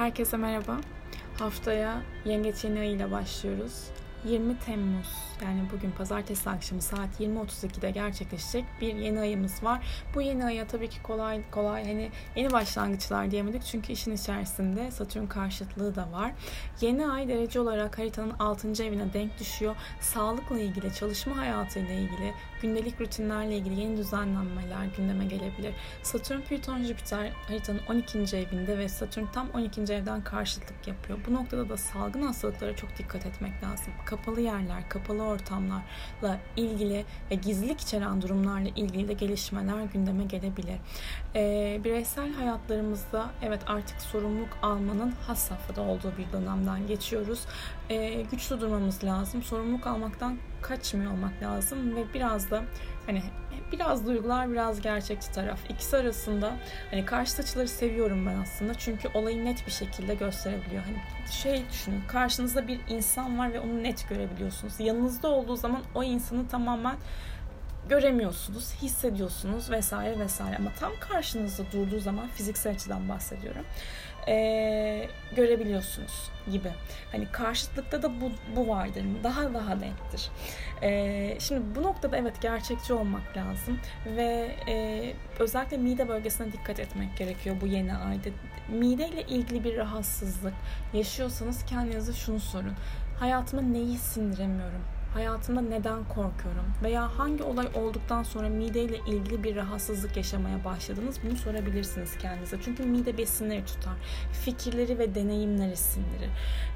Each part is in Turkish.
Herkese merhaba. Haftaya Yengeç Yeni Ayı ile başlıyoruz. 20 Temmuz yani bugün pazartesi akşamı saat 20.32'de gerçekleşecek bir yeni ayımız var. Bu yeni aya tabii ki kolay kolay hani yeni başlangıçlar diyemedik çünkü işin içerisinde Satürn karşıtlığı da var. Yeni ay derece olarak haritanın 6. evine denk düşüyor. Sağlıkla ilgili, çalışma hayatıyla ilgili, gündelik rutinlerle ilgili yeni düzenlenmeler gündeme gelebilir. Satürn, Plüton, Jüpiter haritanın 12. evinde ve Satürn tam 12. evden karşıtlık yapıyor. Bu noktada da salgın hastalıklara çok dikkat etmek lazım kapalı yerler, kapalı ortamlarla ilgili ve gizlilik içeren durumlarla ilgili de gelişmeler gündeme gelebilir. E, bireysel hayatlarımızda evet artık sorumluluk almanın has safhada olduğu bir dönemden geçiyoruz. E, güçlü durmamız lazım. Sorumluluk almaktan kaçmıyor olmak lazım ve biraz da hani biraz duygular biraz gerçekçi taraf. İkisi arasında hani karşı açıları seviyorum ben aslında. Çünkü olayı net bir şekilde gösterebiliyor. Hani şey düşünün karşınızda bir insan var ve onu net görebiliyorsunuz. Yanınızda olduğu zaman o insanı tamamen göremiyorsunuz, hissediyorsunuz vesaire vesaire. Ama tam karşınızda durduğu zaman fiziksel açıdan bahsediyorum. Ee, görebiliyorsunuz gibi. Hani karşıtlıkta da bu, bu vardır. Daha daha nettir. Ee, şimdi bu noktada evet gerçekçi olmak lazım ve e, özellikle mide bölgesine dikkat etmek gerekiyor bu yeni ayda. Mide ile ilgili bir rahatsızlık yaşıyorsanız kendinize şunu sorun. Hayatıma neyi sindiremiyorum? Hayatımda neden korkuyorum veya hangi olay olduktan sonra mideyle ilgili bir rahatsızlık yaşamaya başladınız bunu sorabilirsiniz kendinize. Çünkü mide besinleri tutar, fikirleri ve deneyimleri sindirir.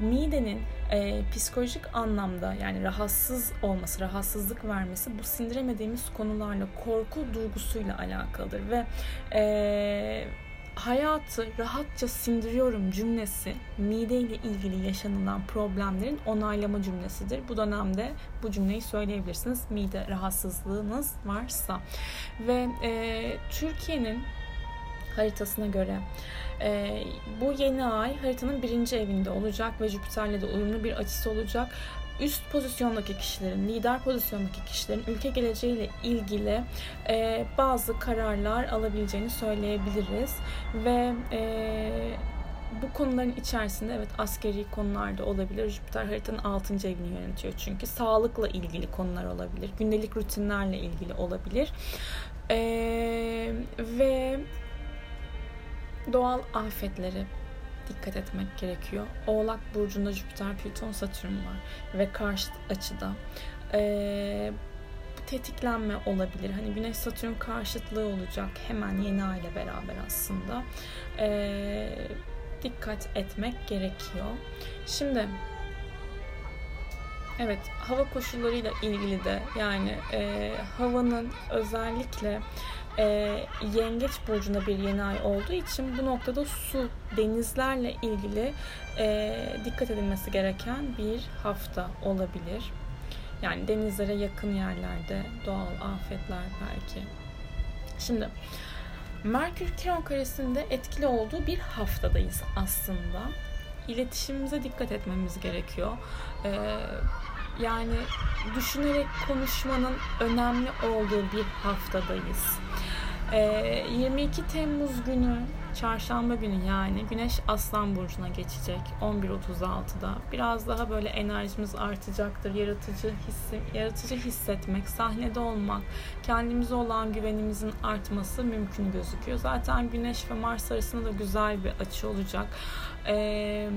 Midenin e, psikolojik anlamda yani rahatsız olması, rahatsızlık vermesi bu sindiremediğimiz konularla korku duygusuyla alakalıdır ve e, hayatı rahatça sindiriyorum cümlesi mide ile ilgili yaşanılan problemlerin onaylama cümlesidir. Bu dönemde bu cümleyi söyleyebilirsiniz mide rahatsızlığınız varsa. Ve e, Türkiye'nin haritasına göre e, bu yeni ay haritanın birinci evinde olacak ve Jüpiter'le de uyumlu bir açısı olacak üst pozisyondaki kişilerin, lider pozisyondaki kişilerin ülke geleceğiyle ilgili e, bazı kararlar alabileceğini söyleyebiliriz ve e, bu konuların içerisinde evet askeri konularda olabilir. Jüpiter haritanın 6. evini yönetiyor çünkü. Sağlıkla ilgili konular olabilir. Gündelik rutinlerle ilgili olabilir. Ee, doğal afetleri dikkat etmek gerekiyor. Oğlak Burcu'nda Jüpiter, Plüton, Satürn var ve karşıt açıda. Ee, tetiklenme olabilir. Hani Güneş Satürn karşıtlığı olacak hemen yeni ay ile beraber aslında. Ee, dikkat etmek gerekiyor. Şimdi Evet, hava koşullarıyla ilgili de yani e, havanın özellikle e, Yengeç burcunda bir yeni ay olduğu için bu noktada su, denizlerle ilgili e, dikkat edilmesi gereken bir hafta olabilir. Yani denizlere yakın yerlerde doğal afetler belki. Şimdi Merkür Kiron karesinde etkili olduğu bir haftadayız aslında. İletişimimize dikkat etmemiz gerekiyor. Ee, yani düşünerek konuşmanın önemli olduğu bir haftadayız. 22 ee, Temmuz günü çarşamba günü yani Güneş Aslan Burcu'na geçecek 11.36'da. Biraz daha böyle enerjimiz artacaktır. Yaratıcı hissi, yaratıcı hissetmek, sahnede olmak, kendimize olan güvenimizin artması mümkün gözüküyor. Zaten Güneş ve Mars arasında da güzel bir açı olacak. Ee,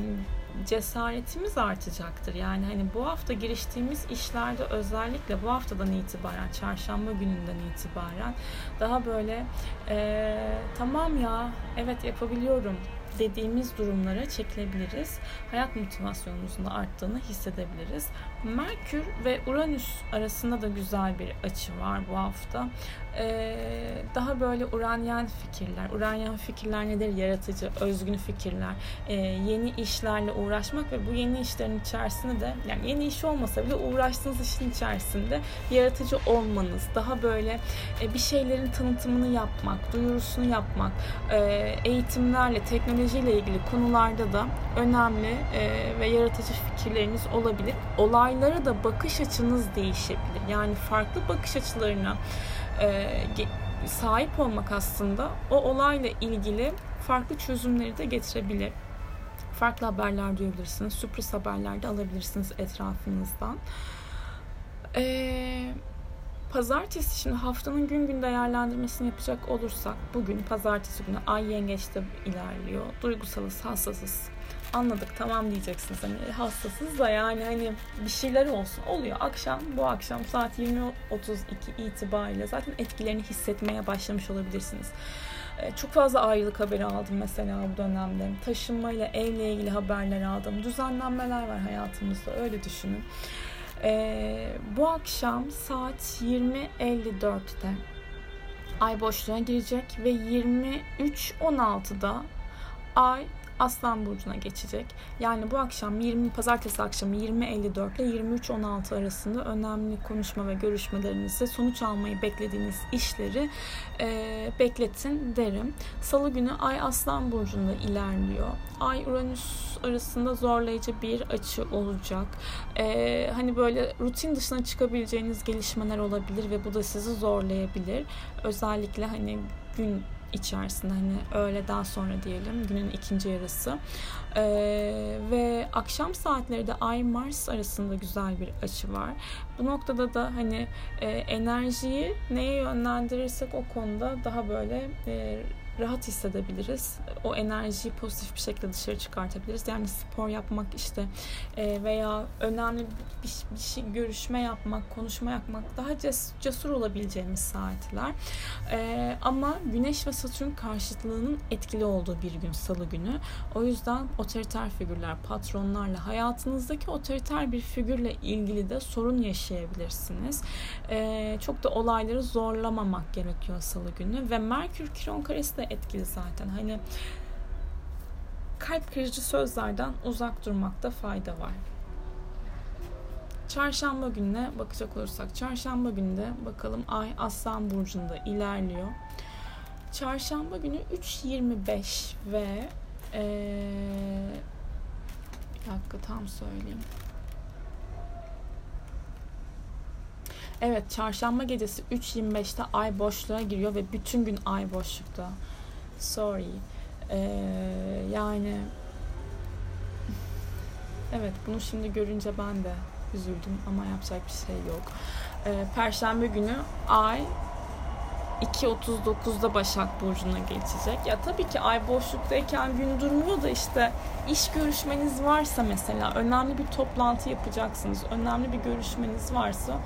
cesaretimiz artacaktır. Yani hani bu hafta giriştiğimiz işlerde özellikle bu haftadan itibaren, çarşamba gününden itibaren daha böyle e, tamam ya evet yapabiliyorum dediğimiz durumlara çekilebiliriz. Hayat motivasyonumuzun da arttığını hissedebiliriz. Merkür ve Uranüs arasında da güzel bir açı var bu hafta. Ee, daha böyle Uranyen fikirler. Uranyen fikirler nedir? Yaratıcı, özgün fikirler. Ee, yeni işlerle uğraşmak ve bu yeni işlerin içerisinde de yani yeni iş olmasa bile uğraştığınız işin içerisinde yaratıcı olmanız, daha böyle e, bir şeylerin tanıtımını yapmak, duyurusunu yapmak, e, eğitimlerle, teknolojiyle ilgili konularda da önemli e, ve yaratıcı fikirleriniz olabilir. Olay olaylara da bakış açınız değişebilir. Yani farklı bakış açılarına sahip olmak aslında o olayla ilgili farklı çözümleri de getirebilir. Farklı haberler duyabilirsiniz. Sürpriz haberler de alabilirsiniz etrafınızdan. Eee Pazartesi şimdi haftanın gün gün değerlendirmesini yapacak olursak bugün pazartesi günü ay yengeçte ilerliyor. Duygusalız, hassasız. Anladık tamam diyeceksiniz hani hassasız da yani hani bir şeyler olsun oluyor. Akşam bu akşam saat 20.32 itibariyle zaten etkilerini hissetmeye başlamış olabilirsiniz. Ee, çok fazla ayrılık haberi aldım mesela bu dönemde. Taşınmayla, evle ilgili haberler aldım. Düzenlenmeler var hayatımızda öyle düşünün. Ee, bu akşam saat 20.54'te ay boşluğa girecek ve 23.16'da ay Aslan Burcu'na geçecek. Yani bu akşam 20 pazartesi akşamı 20.54 ile 23.16 arasında önemli konuşma ve görüşmelerinizi sonuç almayı beklediğiniz işleri e, bekletin derim. Salı günü Ay Aslan Burcu'nda ilerliyor. Ay Uranüs arasında zorlayıcı bir açı olacak. E, hani böyle rutin dışına çıkabileceğiniz gelişmeler olabilir ve bu da sizi zorlayabilir. Özellikle hani gün içerisinde hani öğleden sonra diyelim günün ikinci yarısı ee, ve akşam saatleri de Ay Mars arasında güzel bir açı var. Bu noktada da hani e, enerjiyi neye yönlendirirsek o konuda daha böyle e, rahat hissedebiliriz. O enerjiyi pozitif bir şekilde dışarı çıkartabiliriz. Yani spor yapmak işte e, veya önemli bir, bir şey görüşme yapmak, konuşma yapmak daha ces, cesur olabileceğimiz saatler. E, ama Güneş ve Satürn karşıtlığının etkili olduğu bir gün Salı günü. O yüzden otoriter figürler, patronlarla hayatınızdaki otoriter bir figürle ilgili de sorun yaşayabilirsiniz. E, çok da olayları zorlamamak gerekiyor Salı günü ve Merkür Kiron karesi de etkili zaten. Hani kalp kırıcı sözlerden uzak durmakta fayda var. Çarşamba gününe bakacak olursak, çarşamba günde bakalım Ay Aslan Burcu'nda ilerliyor. Çarşamba günü 3.25 ve ee, bir dakika tam söyleyeyim. Evet çarşamba gecesi 3.25'te ay boşluğa giriyor ve bütün gün ay boşlukta. Sorry. Ee, yani evet bunu şimdi görünce ben de üzüldüm ama yapacak bir şey yok. Ee, Perşembe günü ay 2.39'da Başak Burcu'na geçecek. Ya tabii ki ay boşluktayken gün durmuyor da işte iş görüşmeniz varsa mesela önemli bir toplantı yapacaksınız. Önemli bir görüşmeniz varsa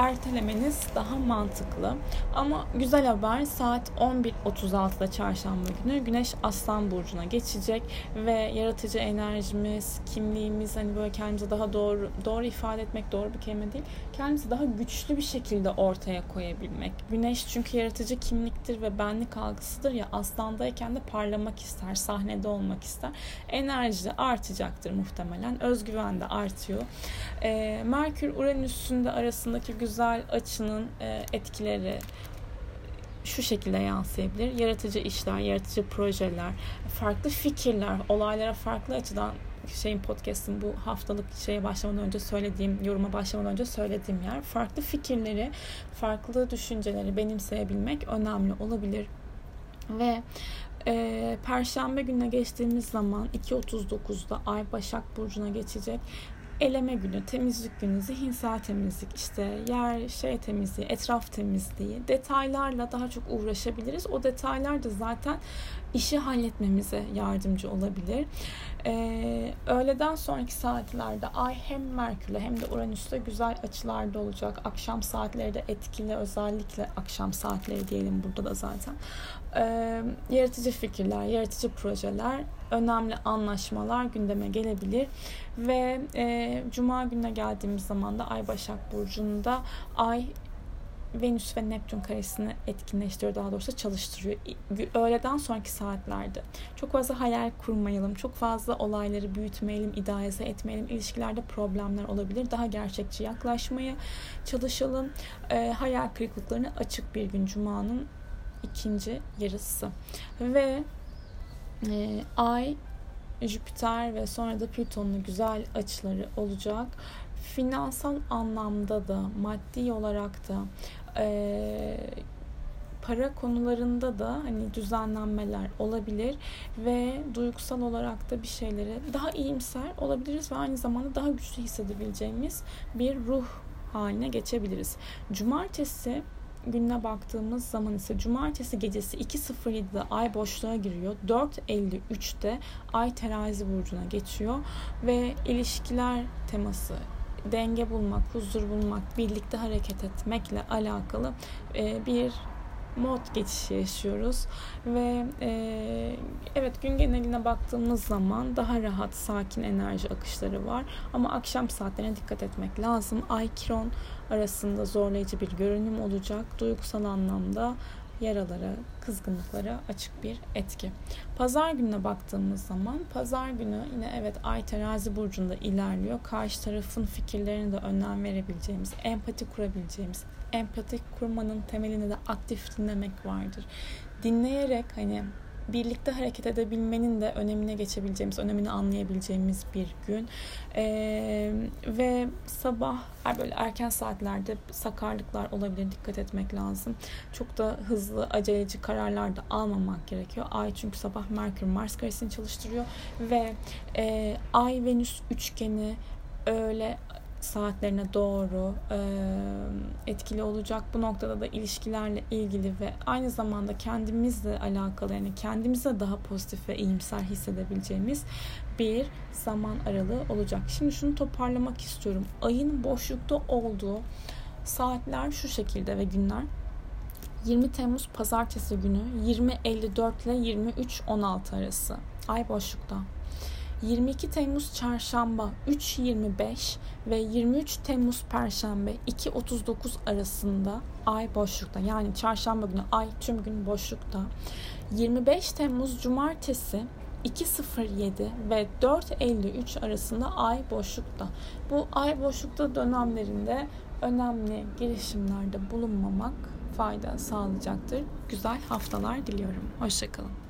ertelemeniz daha mantıklı. Ama güzel haber saat 11.36'da çarşamba günü Güneş Aslan Burcu'na geçecek ve yaratıcı enerjimiz, kimliğimiz hani böyle kendimizi daha doğru doğru ifade etmek doğru bir kelime değil. Kendimizi daha güçlü bir şekilde ortaya koyabilmek. Güneş çünkü yaratıcı kimliktir ve benlik algısıdır ya aslandayken de parlamak ister, sahnede olmak ister. Enerji artacaktır muhtemelen. Özgüven de artıyor. E, Merkür Uranüs'ün de arasındaki güzel açının e, etkileri şu şekilde yansıyabilir. Yaratıcı işler, yaratıcı projeler, farklı fikirler, olaylara farklı açıdan şeyin podcast'ın bu haftalık şeye başlamadan önce söylediğim, yoruma başlamadan önce söylediğim yer. Farklı fikirleri, farklı düşünceleri benimseyebilmek önemli olabilir. Ve e, Perşembe gününe geçtiğimiz zaman 2.39'da Ay Başak Burcu'na geçecek eleme günü, temizlik günü, zihinsel temizlik, işte yer şey temizliği, etraf temizliği, detaylarla daha çok uğraşabiliriz. O detaylar da zaten işi halletmemize yardımcı olabilir. Ee, öğleden sonraki saatlerde Ay hem Merkür'le hem de Uranüs'te güzel açılarda olacak. Akşam saatleri de etkili özellikle akşam saatleri diyelim burada da zaten. Ee, yaratıcı fikirler, yaratıcı projeler, önemli anlaşmalar gündeme gelebilir. Ve e, Cuma gününe geldiğimiz zaman da Ay Başak Burcu'nda Ay Venüs ve Neptün karesini etkinleştiriyor daha doğrusu çalıştırıyor. Öğleden sonraki saatlerde. Çok fazla hayal kurmayalım. Çok fazla olayları büyütmeyelim, idealize etmeyelim. İlişkilerde problemler olabilir. Daha gerçekçi yaklaşmaya çalışalım. E, hayal kırıklıklarına açık bir gün Cuma'nın ikinci yarısı. Ve e, Ay Jüpiter ve sonra da Plüton'la güzel açıları olacak. Finansal anlamda da maddi olarak da e, para konularında da hani düzenlenmeler olabilir ve duygusal olarak da bir şeylere daha iyimser olabiliriz ve aynı zamanda daha güçlü hissedebileceğimiz bir ruh haline geçebiliriz. Cumartesi gününe baktığımız zaman ise cumartesi gecesi 2.07'de ay boşluğa giriyor. 4.53'te ay terazi burcuna geçiyor ve ilişkiler teması denge bulmak, huzur bulmak, birlikte hareket etmekle alakalı e, bir mod geçişi yaşıyoruz ve e, evet gün geneline baktığımız zaman daha rahat sakin enerji akışları var ama akşam saatlerine dikkat etmek lazım. Ay Kiron arasında zorlayıcı bir görünüm olacak. Duygusal anlamda yaralara, kızgınlıklara açık bir etki. Pazar gününe baktığımız zaman pazar günü yine evet ay terazi burcunda ilerliyor. Karşı tarafın fikirlerine de önem verebileceğimiz, empati kurabileceğimiz, empati kurmanın temelinde de aktif dinlemek vardır. Dinleyerek hani birlikte hareket edebilmenin de önemine geçebileceğimiz, önemini anlayabileceğimiz bir gün. Ee, ve sabah böyle erken saatlerde sakarlıklar olabilir. Dikkat etmek lazım. Çok da hızlı, aceleci kararlar da almamak gerekiyor. Ay çünkü sabah Merkür Mars karesini çalıştırıyor ve e, Ay Venüs üçgeni öyle saatlerine doğru etkili olacak. Bu noktada da ilişkilerle ilgili ve aynı zamanda kendimizle alakalı yani kendimize daha pozitif ve iyimser hissedebileceğimiz bir zaman aralığı olacak. Şimdi şunu toparlamak istiyorum. Ayın boşlukta olduğu saatler şu şekilde ve günler 20 Temmuz pazartesi günü 20.54 ile 23.16 arası ay boşlukta. 22 Temmuz Çarşamba 3.25 ve 23 Temmuz Perşembe 2.39 arasında ay boşlukta. Yani çarşamba günü ay tüm gün boşlukta. 25 Temmuz Cumartesi 2.07 ve 4.53 arasında ay boşlukta. Bu ay boşlukta dönemlerinde önemli girişimlerde bulunmamak fayda sağlayacaktır. Güzel haftalar diliyorum. Hoşçakalın.